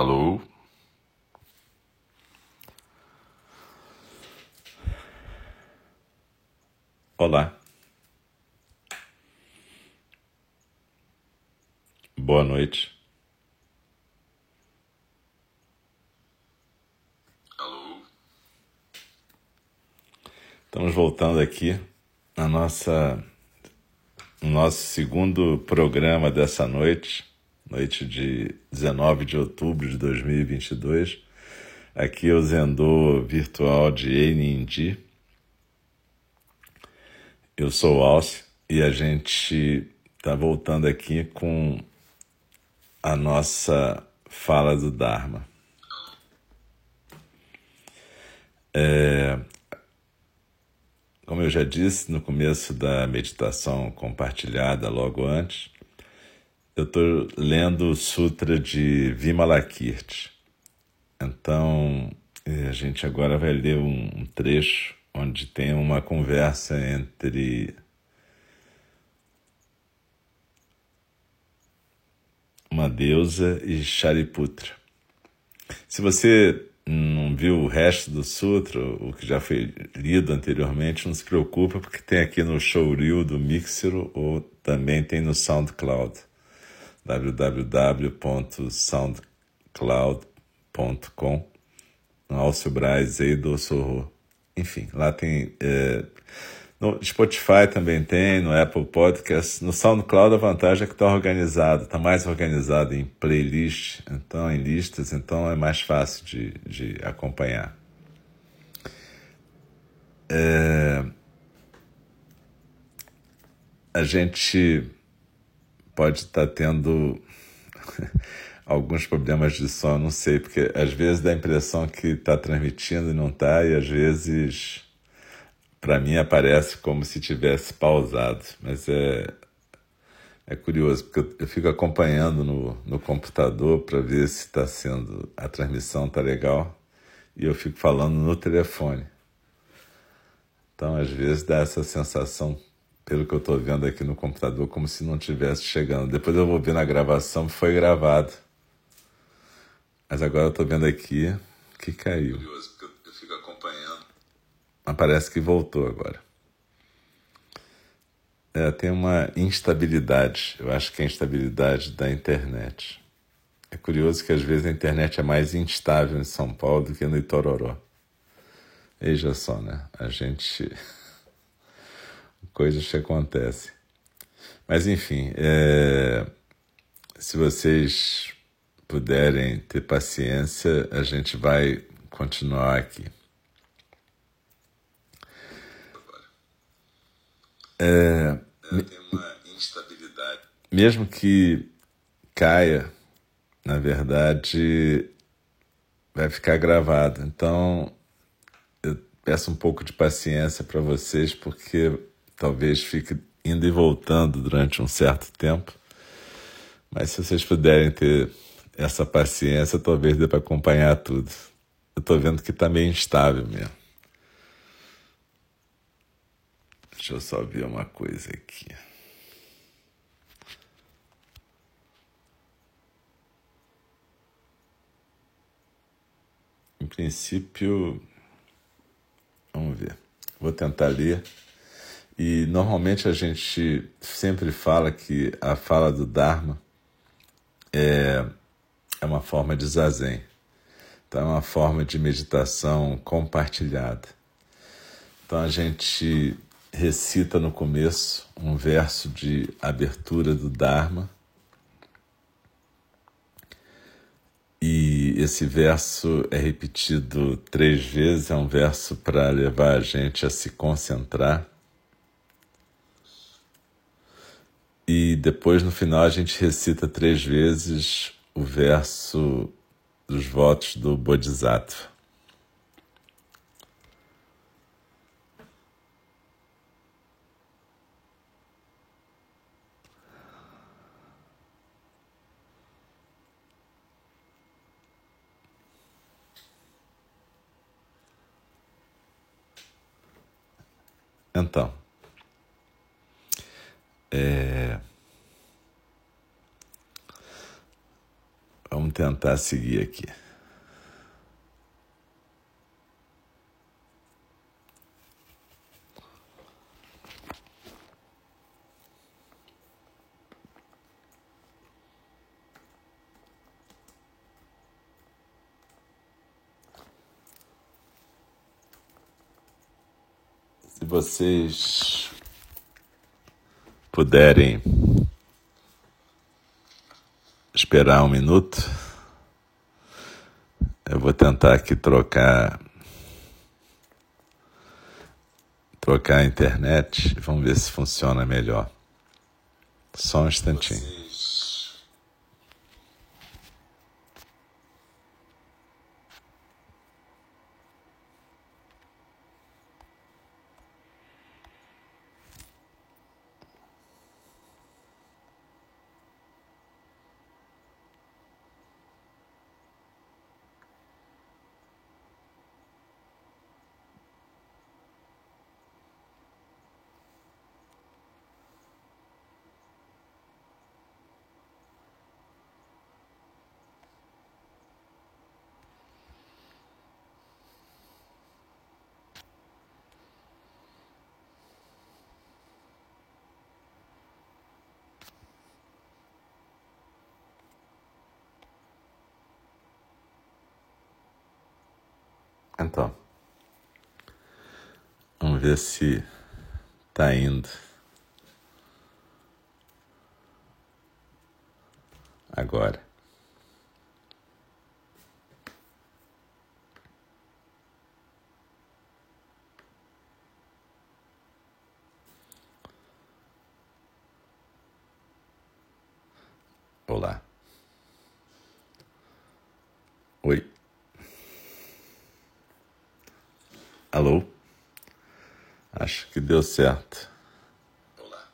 Alô? Olá. Boa noite. Alô? Estamos voltando aqui na nossa no nosso segundo programa dessa noite, noite de 19 de outubro de 2022. Aqui é o Zendô virtual de Enindi. Eu sou o Alce e a gente está voltando aqui com a nossa fala do Dharma. É, como eu já disse no começo da meditação compartilhada logo antes, eu estou lendo o Sutra de Vimalakirti. Então, eh, a gente agora vai ler um trecho onde tem uma conversa entre uma deusa e Shariputra. Se você não viu o resto do sutra, o que já foi lido anteriormente, não se preocupa, porque tem aqui no showreel do Mixer ou também tem no SoundCloud, www.soundcloud.com, Alcio Braz, Eido Sorro. Enfim, lá tem. É, no Spotify também tem, no Apple Podcast. No SoundCloud a vantagem é que está organizado, está mais organizado em playlist, então em listas, então é mais fácil de, de acompanhar. É... A gente pode estar tá tendo alguns problemas de sono, não sei, porque às vezes dá a impressão que está transmitindo e não está, e às vezes para mim aparece como se tivesse pausado, mas é é curioso porque eu, fico acompanhando no, no computador para ver se está sendo a transmissão tá legal e eu fico falando no telefone. Então às vezes dá essa sensação pelo que eu estou vendo aqui no computador como se não tivesse chegando. Depois eu vou ver na gravação foi gravado. Mas agora eu estou vendo aqui que caiu. Curioso, porque eu fico acompanhando. Mas parece que voltou agora. É, tem uma instabilidade. Eu acho que é a instabilidade da internet. É curioso que às vezes a internet é mais instável em São Paulo do que no Itororó. Veja só, né? A gente. Coisas que acontecem. Mas enfim, é... se vocês puderem ter paciência, a gente vai continuar aqui. É, tem uma instabilidade. Mesmo que caia, na verdade, vai ficar gravado. Então, eu peço um pouco de paciência para vocês, porque talvez fique indo e voltando durante um certo tempo. Mas se vocês puderem ter essa paciência, talvez dê para acompanhar tudo. Eu estou vendo que está meio instável mesmo. Deixa eu só ver uma coisa aqui. Em princípio, vamos ver. Vou tentar ler. E normalmente a gente sempre fala que a fala do Dharma é, é uma forma de zazen. Então, é uma forma de meditação compartilhada. Então, a gente recita no começo um verso de abertura do Dharma. E esse verso é repetido três vezes, é um verso para levar a gente a se concentrar. E depois, no final, a gente recita três vezes o verso dos votos do Bodhisattva. Então, é, vamos tentar seguir aqui. Se vocês puderem esperar um minuto, eu vou tentar aqui trocar trocar a internet, vamos ver se funciona melhor. Só um instantinho. Então, vamos ver se tá indo. Agora. Olá. Oi. Alô? Acho que deu certo. Olá.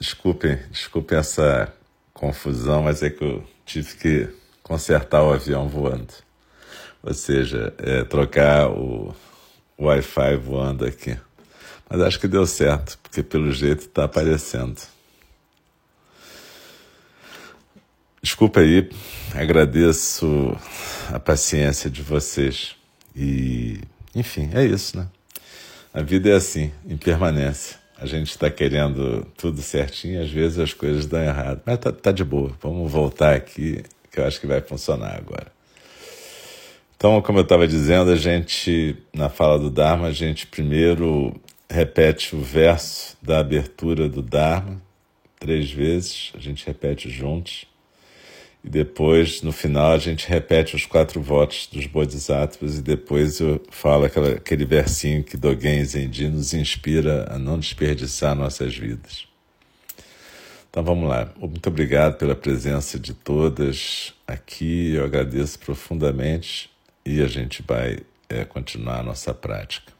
Desculpem, desculpem essa confusão, mas é que eu tive que consertar o avião voando. Ou seja, é, trocar o, Wi-Fi voando aqui. Mas acho que deu certo, porque pelo jeito está aparecendo. Desculpa aí, agradeço a paciência de vocês. E, enfim, é isso, né? A vida é assim, em permanência. A gente está querendo tudo certinho, às vezes as coisas dão errado. Mas tá, tá de boa. Vamos voltar aqui, que eu acho que vai funcionar agora. Então, como eu estava dizendo, a gente, na fala do Dharma, a gente primeiro repete o verso da abertura do Dharma três vezes, a gente repete juntos. E depois, no final, a gente repete os quatro votos dos Bodhisattvas e depois eu falo aquela, aquele versinho que Dogen Zenji nos inspira a não desperdiçar nossas vidas. Então vamos lá. Muito obrigado pela presença de todas aqui. Eu agradeço profundamente e a gente vai é, continuar a nossa prática.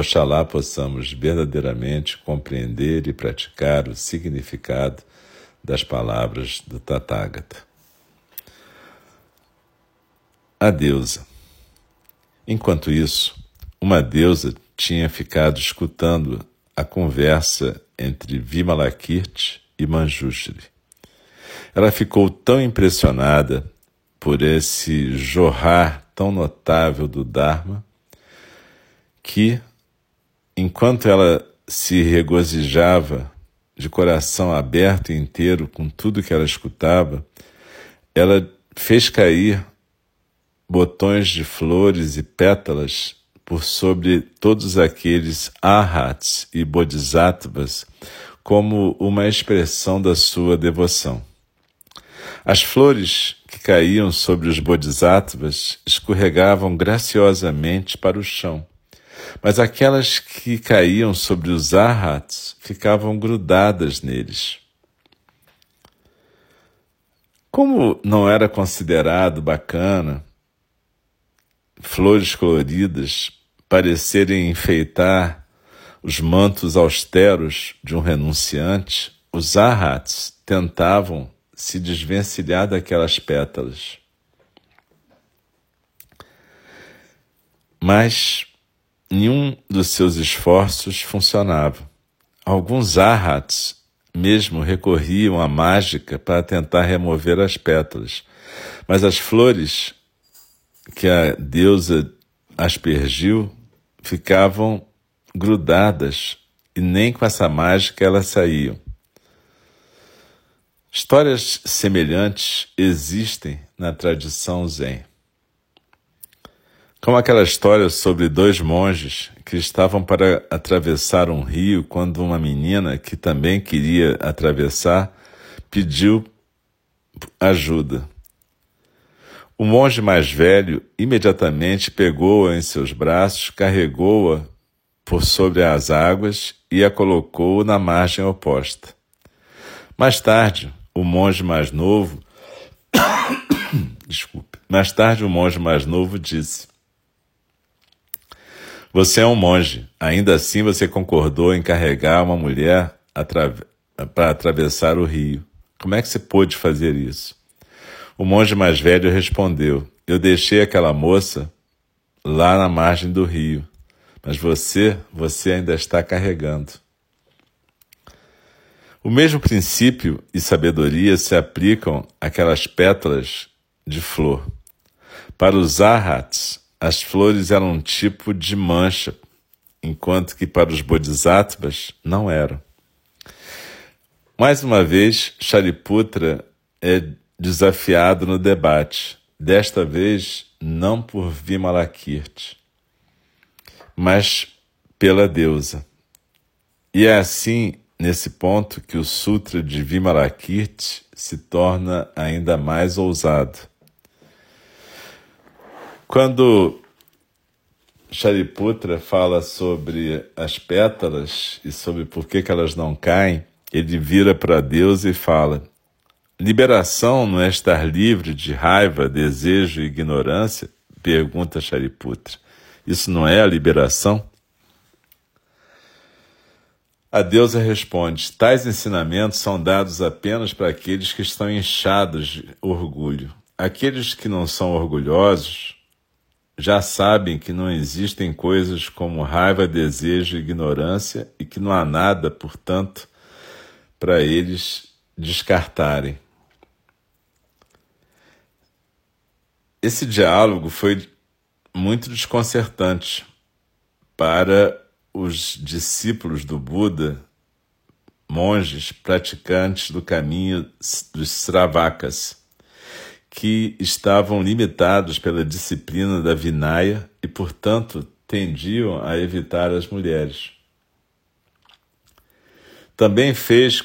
Oxalá possamos verdadeiramente compreender e praticar o significado das palavras do Tathagata. A deusa. Enquanto isso, uma deusa tinha ficado escutando a conversa entre Vimalakirti e Manjushri. Ela ficou tão impressionada por esse jorrar tão notável do Dharma que enquanto ela se regozijava de coração aberto e inteiro com tudo que ela escutava, ela fez cair botões de flores e pétalas por sobre todos aqueles arhats e bodhisattvas como uma expressão da sua devoção. As flores que caíam sobre os bodhisattvas escorregavam graciosamente para o chão, mas aquelas que caíam sobre os arhats ficavam grudadas neles. Como não era considerado bacana flores coloridas parecerem enfeitar os mantos austeros de um renunciante, os arhats tentavam se desvencilhar daquelas pétalas. Mas nenhum dos seus esforços funcionava. Alguns arhats mesmo recorriam à mágica para tentar remover as pétalas, mas as flores que a deusa aspergiu ficavam grudadas e nem com essa mágica elas saíam. Histórias semelhantes existem na tradição Zen. Como aquela história sobre dois monges que estavam para atravessar um rio quando uma menina que também queria atravessar pediu ajuda. O monge mais velho imediatamente pegou-a em seus braços, carregou-a por sobre as águas e a colocou na margem oposta. Mais tarde, o monge mais novo. Desculpe. Mais tarde, o monge mais novo disse: Você é um monge, ainda assim você concordou em carregar uma mulher para atravessar o rio. Como é que você pôde fazer isso? O monge mais velho respondeu: Eu deixei aquela moça lá na margem do rio, mas você, você ainda está carregando. O mesmo princípio e sabedoria se aplicam àquelas pétalas de flor. Para os arhats, as flores eram um tipo de mancha, enquanto que para os bodhisattvas não eram. Mais uma vez, Shariputra é desafiado no debate, desta vez não por Vimalakirti, mas pela deusa. E é assim, nesse ponto, que o Sutra de Vimalakirti se torna ainda mais ousado. Quando Shariputra fala sobre as pétalas e sobre por que, que elas não caem, ele vira para Deus e fala: Liberação não é estar livre de raiva, desejo e ignorância? Pergunta Shariputra. Isso não é a liberação? A deusa responde: tais ensinamentos são dados apenas para aqueles que estão inchados de orgulho. Aqueles que não são orgulhosos já sabem que não existem coisas como raiva, desejo e ignorância e que não há nada, portanto, para eles descartarem. Esse diálogo foi muito desconcertante para os discípulos do Buda, monges praticantes do caminho dos Sravakas, que estavam limitados pela disciplina da Vinaya e, portanto, tendiam a evitar as mulheres. Também fez,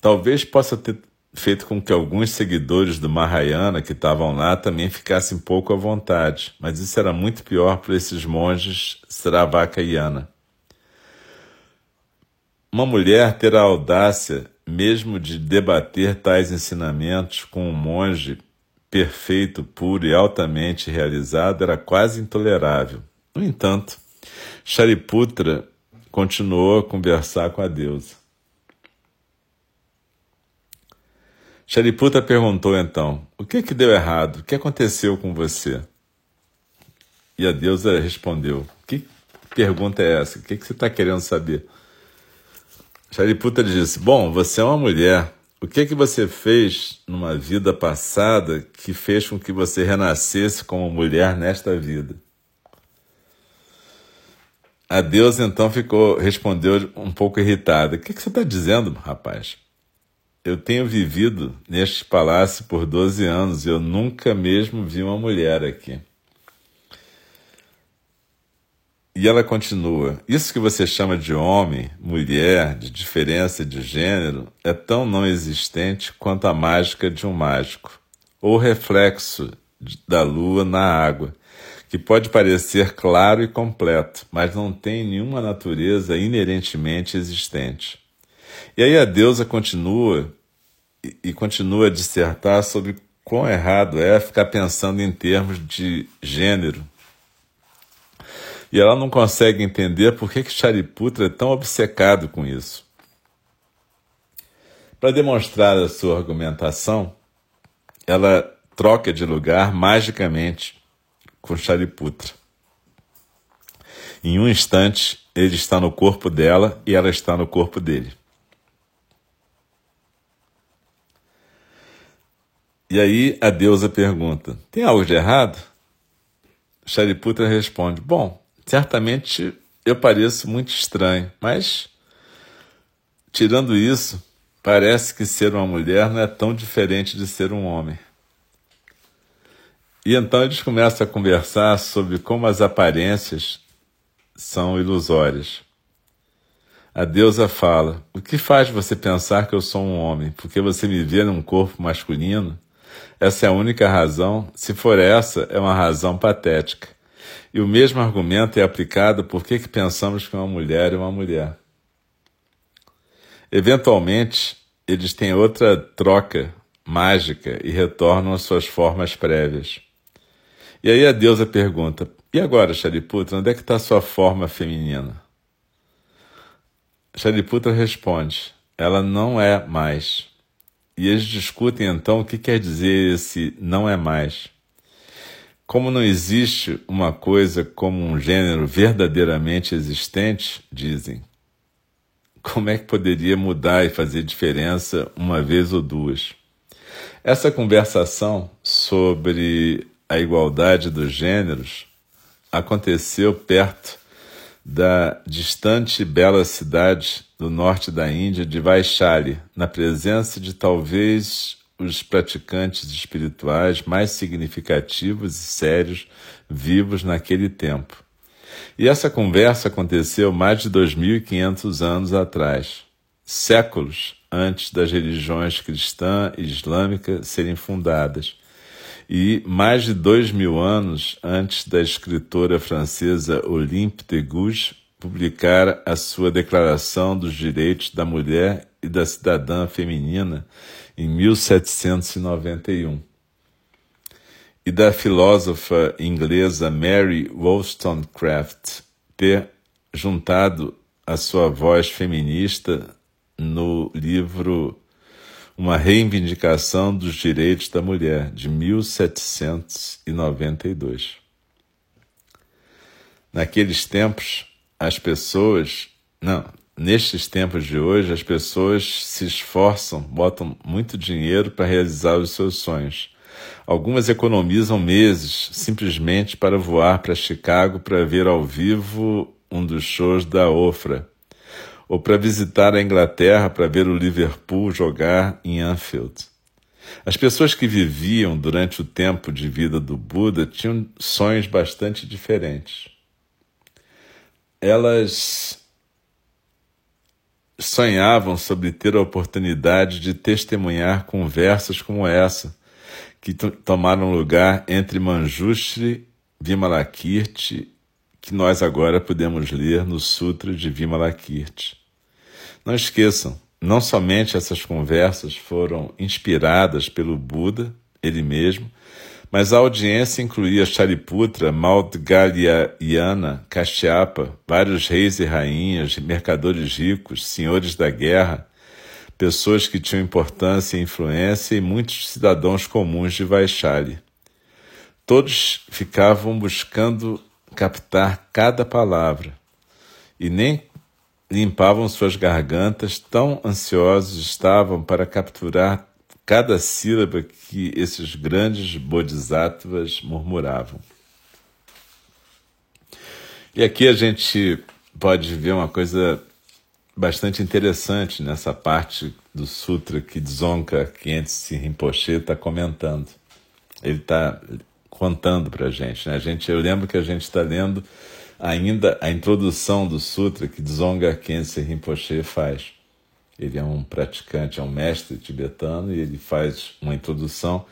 talvez possa ter feito com que alguns seguidores do Mahayana que estavam lá também ficassem pouco à vontade, mas isso era muito pior para esses monges Sravakayana. Uma mulher ter a audácia mesmo de debater tais ensinamentos com um monge perfeito, puro e altamente realizado era quase intolerável. No entanto, Shariputra continuou a conversar com a deusa. Shariputa perguntou então: O que que deu errado? O que aconteceu com você? E a deusa respondeu: Que pergunta é essa? O que, que você está querendo saber? Shariputa disse: Bom, você é uma mulher. O que que você fez numa vida passada que fez com que você renascesse como mulher nesta vida? a deusa então ficou, respondeu um pouco irritada: O que, que você está dizendo, rapaz? Eu tenho vivido neste palácio por 12 anos e eu nunca mesmo vi uma mulher aqui. E ela continua: Isso que você chama de homem, mulher, de diferença de gênero, é tão não existente quanto a mágica de um mágico, ou o reflexo da lua na água, que pode parecer claro e completo, mas não tem nenhuma natureza inerentemente existente. E aí a deusa continua e, e continua a dissertar sobre quão errado é ficar pensando em termos de gênero e ela não consegue entender por que, que Shariputra é tão obcecado com isso. Para demonstrar a sua argumentação, ela troca de lugar magicamente com Shariputra. Em um instante, ele está no corpo dela e ela está no corpo dele. E aí a deusa pergunta: Tem algo de errado? Shariputra responde: Bom, Certamente eu pareço muito estranho, mas tirando isso, parece que ser uma mulher não é tão diferente de ser um homem. E então eles começam a conversar sobre como as aparências são ilusórias. A deusa fala: O que faz você pensar que eu sou um homem? Porque você me vê num corpo masculino? Essa é a única razão? Se for essa, é uma razão patética. E o mesmo argumento é aplicado por que pensamos que uma mulher é uma mulher. Eventualmente, eles têm outra troca mágica e retornam às suas formas prévias. E aí a deusa pergunta: E agora, Shariputra, onde é que está sua forma feminina? Shariputra responde: Ela não é mais. E eles discutem então o que quer dizer esse não é mais. Como não existe uma coisa como um gênero verdadeiramente existente, dizem, como é que poderia mudar e fazer diferença uma vez ou duas? Essa conversação sobre a igualdade dos gêneros aconteceu perto da distante e bela cidade do norte da Índia de Vaishali, na presença de talvez os praticantes espirituais mais significativos e sérios vivos naquele tempo. E essa conversa aconteceu mais de 2.500 anos atrás, séculos antes das religiões cristã e islâmica serem fundadas, e mais de dois mil anos antes da escritora francesa Olympe de Gouges publicar a sua Declaração dos Direitos da Mulher e da Cidadã Feminina em 1791, e da filósofa inglesa Mary Wollstonecraft ter juntado a sua voz feminista no livro Uma Reivindicação dos Direitos da Mulher, de 1792. Naqueles tempos, as pessoas. Não, nestes tempos de hoje, as pessoas se esforçam, botam muito dinheiro para realizar os seus sonhos. Algumas economizam meses simplesmente para voar para Chicago para ver ao vivo um dos shows da Ofra, ou para visitar a Inglaterra para ver o Liverpool jogar em Anfield. As pessoas que viviam durante o tempo de vida do Buda tinham sonhos bastante diferentes. Elas sonhavam sobre ter a oportunidade de testemunhar conversas como essa, que tomaram lugar entre Manjushri Vimalakirti, que nós agora podemos ler no Sutra de Vimalakirti. Não esqueçam, não somente essas conversas foram inspiradas pelo Buda, ele mesmo, mas a audiência incluía Shariputra, Maudgalyayana, Kashyapa, vários reis e rainhas, mercadores ricos, senhores da guerra, pessoas que tinham importância e influência e muitos cidadãos comuns de Vaishali. Todos ficavam buscando captar cada palavra e nem limpavam suas gargantas, tão ansiosos estavam para capturar cada sílaba que esses grandes bodhisattvas murmuravam. E aqui a gente pode ver uma coisa bastante interessante nessa parte do sutra que Dzongkha Khyentse Rinpoche está comentando. Ele está contando para gente, né? A gente. Eu lembro que a gente está lendo ainda a introdução do sutra que Dzongkha Khyentse Rinpoche faz. Ele é um praticante, é um mestre tibetano e ele faz uma introdução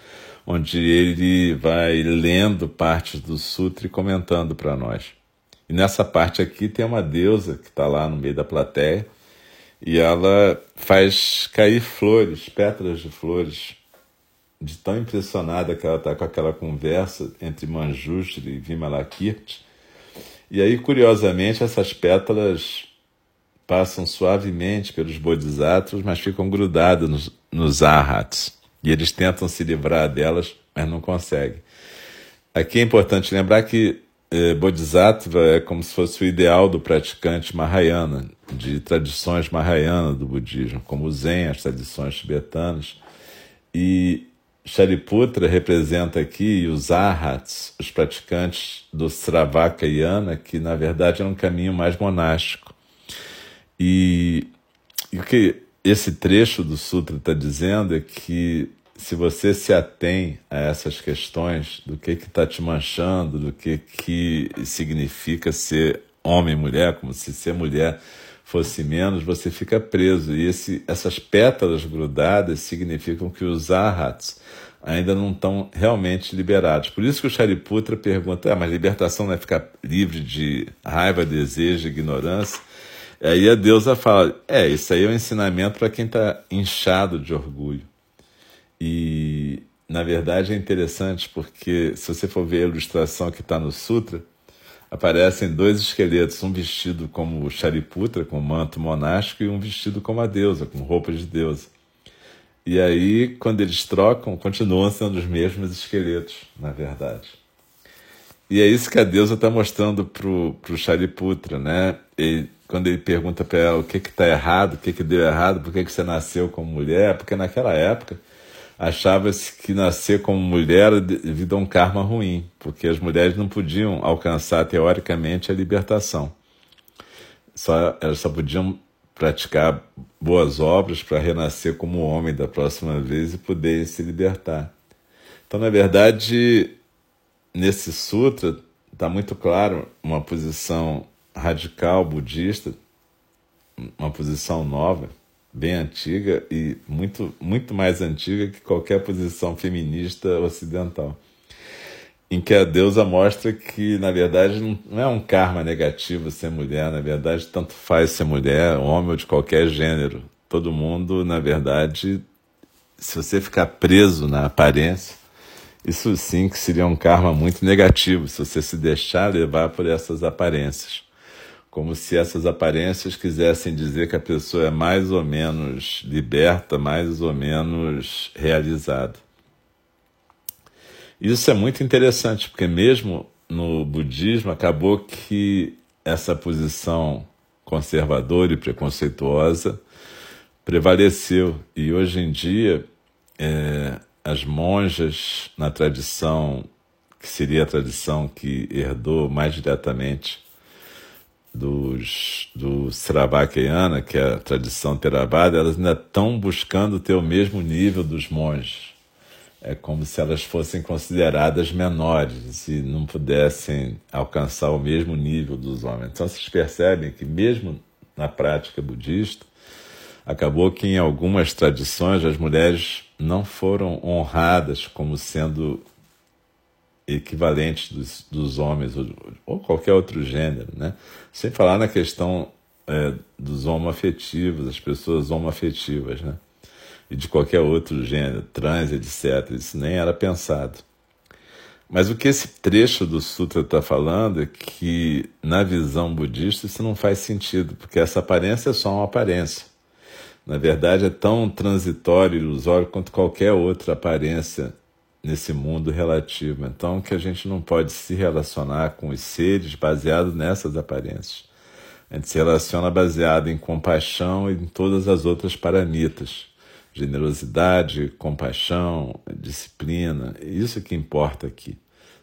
onde ele vai lendo partes do sutra e comentando para nós. E nessa parte aqui tem uma deusa que está lá no meio da plateia e ela faz cair flores, pétalas de flores, de tão impressionada que ela está com aquela conversa entre Manjushri e Vimalakirti. E aí, curiosamente, essas pétalas passam suavemente pelos bodhisattvas, mas ficam grudadas nos, nos arhats. E eles tentam se livrar delas, mas não conseguem. Aqui é importante lembrar que eh, Bodhisattva é como se fosse o ideal do praticante Mahayana, de tradições Mahayana do budismo, como o Zen, as tradições tibetanas. E Shariputra representa aqui os Arhats, os praticantes do Sravakayana, que na verdade é um caminho mais monástico. E, e o que esse trecho do Sutra está dizendo é que se você se atém a essas questões do que está te manchando, do que, que significa ser homem e mulher, como se ser mulher fosse menos, você fica preso. E esse, essas pétalas grudadas significam que os arhats ainda não estão realmente liberados. Por isso que o Shariputra pergunta: ah, mas libertação não é ficar livre de raiva, desejo, ignorância? Aí a deusa fala: é, isso aí é um ensinamento para quem está inchado de orgulho. E, na verdade, é interessante porque, se você for ver a ilustração que está no Sutra, aparecem dois esqueletos, um vestido como Shariputra, com manto monástico, e um vestido como a deusa, com roupa de deusa. E aí, quando eles trocam, continuam sendo os mesmos esqueletos, na verdade. E é isso que a deusa está mostrando para o Shariputra, né? E quando ele pergunta para ela o que está errado, o que, que deu errado, por que, que você nasceu como mulher, porque naquela época achava-se que nascer como mulher era devido a um karma ruim, porque as mulheres não podiam alcançar teoricamente a libertação. Só, elas só podiam praticar boas obras para renascer como homem da próxima vez e poder se libertar. Então, na verdade, nesse sutra está muito claro uma posição radical budista, uma posição nova, bem antiga e muito, muito mais antiga que qualquer posição feminista ocidental. Em que a deusa mostra que, na verdade, não é um karma negativo ser mulher, na verdade, tanto faz ser mulher, homem ou de qualquer gênero. Todo mundo, na verdade, se você ficar preso na aparência, isso sim que seria um karma muito negativo, se você se deixar levar por essas aparências como se essas aparências quisessem dizer que a pessoa é mais ou menos liberta, mais ou menos realizada. Isso é muito interessante, porque mesmo no budismo acabou que essa posição conservadora e preconceituosa prevaleceu. E hoje em dia, é, as monjas, na tradição, que seria a tradição que herdou mais diretamente dos, do Sravakayana, que é a tradição Theravada, elas ainda estão buscando ter o mesmo nível dos monges. É como se elas fossem consideradas menores e não pudessem alcançar o mesmo nível dos homens. Então vocês percebem que mesmo na prática budista, acabou que em algumas tradições as mulheres não foram honradas como sendo equivalentes dos, dos homens ou, ou, qualquer outro gênero, né? Sem falar na questão é, dos homoafetivos, as pessoas homoafetivas, né? E de qualquer outro gênero, trans, etc. Isso nem era pensado. Mas o que esse trecho do Sutra está falando é que, na visão budista, isso não faz sentido, porque essa aparência é só uma aparência. Na verdade, é tão transitório e ilusório quanto qualquer outra aparência nesse mundo relativo. Então, que a gente não pode se relacionar com os seres baseado nessas aparências. A gente se relaciona baseado em compaixão e em todas as outras paramitas. Generosidade, compaixão, disciplina, isso que importa aqui.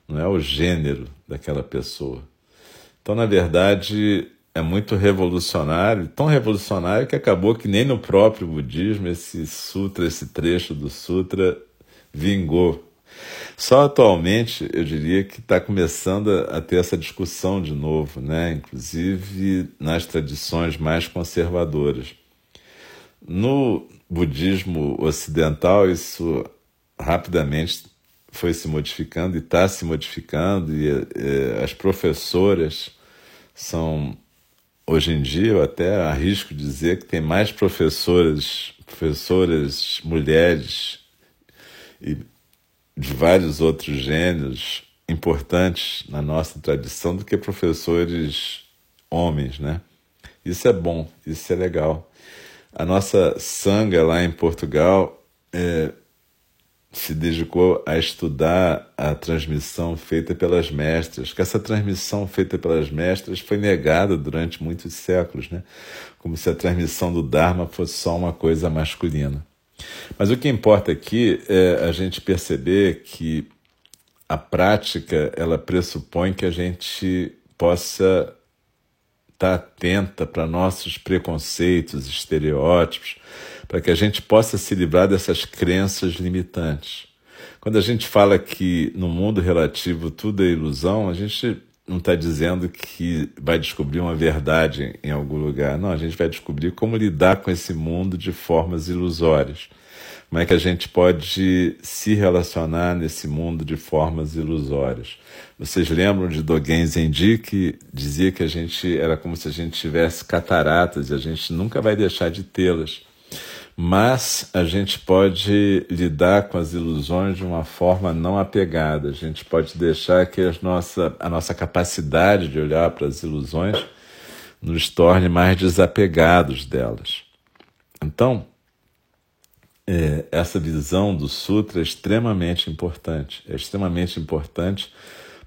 Não é o gênero daquela pessoa. Então, na verdade, é muito revolucionário, tão revolucionário que acabou que nem no próprio budismo esse sutra, esse trecho do sutra vingou. Só atualmente eu diria que está começando a ter essa discussão de novo, né? inclusive nas tradições mais conservadoras. No budismo ocidental, isso rapidamente foi se modificando e está se modificando, e eh, as professoras são, hoje em dia, eu até arrisco dizer que tem mais professoras, professoras mulheres e de vários outros gêneros importantes na nossa tradição do que professores homens, né? Isso é bom, isso é legal. A nossa sanga lá em Portugal é, se dedicou a estudar a transmissão feita pelas mestras, que essa transmissão feita pelas mestras foi negada durante muitos séculos, né? como se a transmissão do Dharma fosse só uma coisa masculina. Mas o que importa aqui é a gente perceber que a prática ela pressupõe que a gente possa estar atenta para nossos preconceitos, estereótipos, para que a gente possa se livrar dessas crenças limitantes. Quando a gente fala que no mundo relativo tudo é ilusão, a gente não está dizendo que vai descobrir uma verdade em algum lugar. Não, a gente vai descobrir como lidar com esse mundo de formas ilusórias. Como é que a gente pode se relacionar nesse mundo de formas ilusórias? Vocês lembram de Dogen Zenji que dizia que a gente era como se a gente tivesse cataratas e a gente nunca vai deixar de tê-las. Mas a gente pode lidar com as ilusões de uma forma não apegada. A gente pode deixar que a nossa, a nossa capacidade de olhar para as ilusões nos torne mais desapegados delas. Então, é, essa visão do Sutra é extremamente importante. É extremamente importante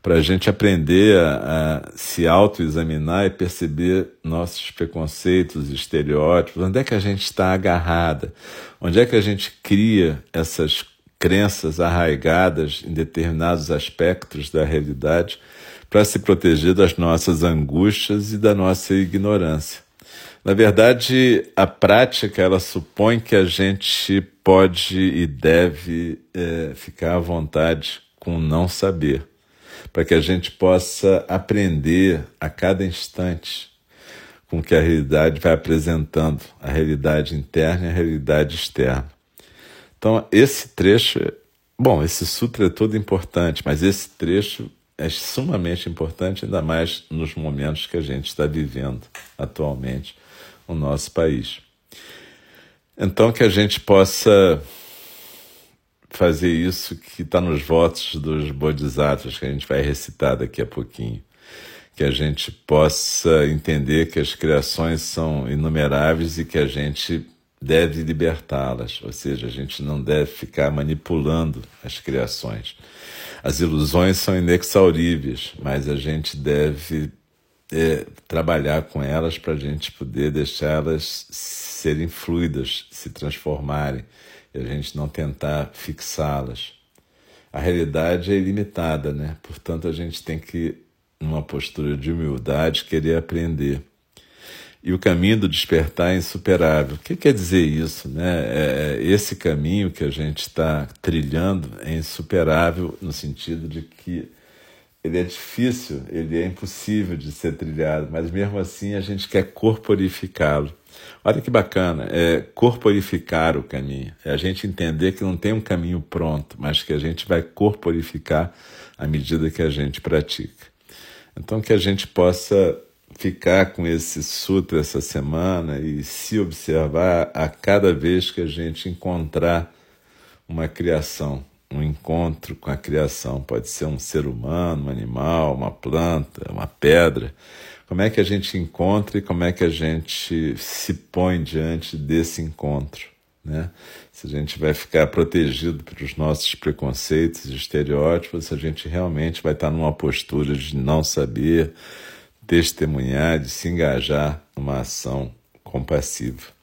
para a gente aprender a, a se autoexaminar e perceber nossos preconceitos, estereótipos, onde é que a gente está agarrada, onde é que a gente cria essas crenças arraigadas em determinados aspectos da realidade para se proteger das nossas angústias e da nossa ignorância. Na verdade, a prática ela supõe que a gente pode e deve é, ficar à vontade com não saber para que a gente possa aprender a cada instante com que a realidade vai apresentando, a realidade interna e a realidade externa. Então, esse trecho, bom, esse sutra é todo importante, mas esse trecho é sumamente importante, ainda mais nos momentos que a gente está vivendo atualmente no nosso país. Então, que a gente possa fazer isso que está nos votos dos bodhisattvas, que a gente vai recitar daqui a pouquinho. Que a gente possa entender que as criações são inumeráveis e que a gente deve libertá-las, ou seja, a gente não deve ficar manipulando as criações. As ilusões são inexauríveis, mas a gente deve é, trabalhar com elas para a gente poder deixá-las serem fluidas, se transformarem e a gente não tentar fixá-las. A realidade é ilimitada, né? Portanto, a gente tem que, numa postura de humildade, querer aprender. E o caminho do despertar é insuperável. O que quer dizer isso? Né? É, é esse caminho que a gente está trilhando é insuperável no sentido de que ele é difícil, ele é impossível de ser trilhado, mas mesmo assim a gente quer corporificá-lo. Olha que bacana, é corporificar o caminho, é a gente entender que não tem um caminho pronto, mas que a gente vai corporificar à medida que a gente pratica. Então, que a gente possa ficar com esse sutra essa semana e se observar a cada vez que a gente encontrar uma criação, um encontro com a criação. Pode ser um ser humano, um animal, uma planta, uma pedra. Como é que a gente encontra e como é que a gente se põe diante desse encontro? Né? Se a gente vai ficar protegido pelos nossos preconceitos e estereótipos, se a gente realmente vai estar numa postura de não saber, testemunhar, de se engajar numa ação compassiva.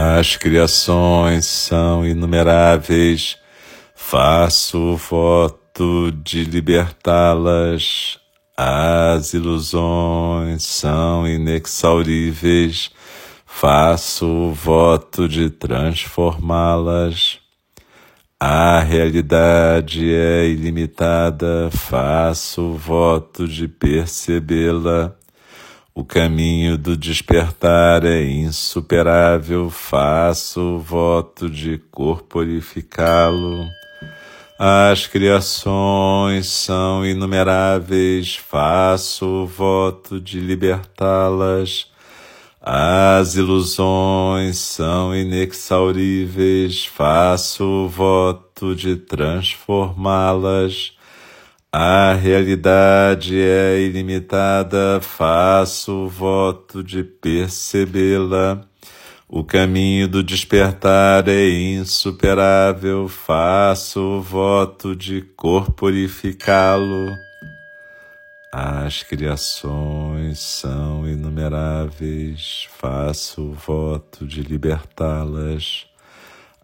As criações são inumeráveis, faço voto de libertá-las. As ilusões são inexauríveis, faço voto de transformá-las. A realidade é ilimitada, faço voto de percebê-la. O caminho do despertar é insuperável, faço voto de corporificá-lo. As criações são inumeráveis, faço voto de libertá-las. As ilusões são inexauríveis, faço o voto de transformá-las. A realidade é ilimitada, faço o voto de percebê-la. O caminho do despertar é insuperável, faço o voto de corporificá-lo. As criações são inumeráveis, faço o voto de libertá-las.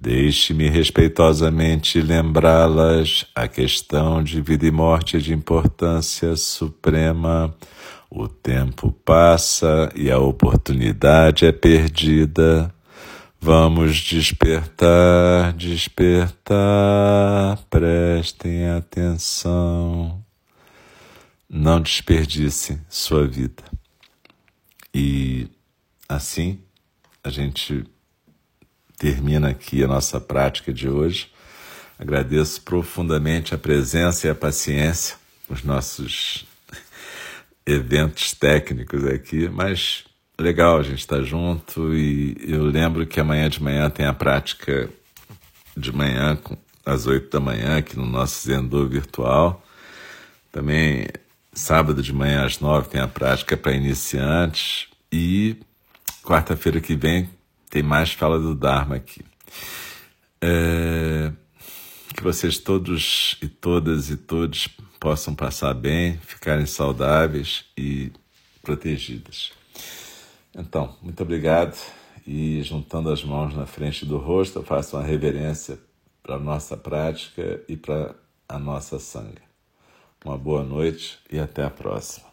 Deixe-me respeitosamente lembrá-las a questão de vida e morte é de importância suprema. O tempo passa e a oportunidade é perdida. Vamos despertar, despertar, prestem atenção não desperdice sua vida. E assim a gente termina aqui a nossa prática de hoje. Agradeço profundamente a presença e a paciência, os nossos eventos técnicos aqui, mas legal a gente estar tá junto e eu lembro que amanhã de manhã tem a prática de manhã às oito da manhã aqui no nosso Zendô virtual. Também Sábado de manhã às nove tem a prática para iniciantes e quarta-feira que vem tem mais fala do Dharma aqui. É, que vocês todos e todas e todos possam passar bem, ficarem saudáveis e protegidas. Então, muito obrigado e juntando as mãos na frente do rosto, eu faço uma reverência para a nossa prática e para a nossa sangue. Uma boa noite e até a próxima.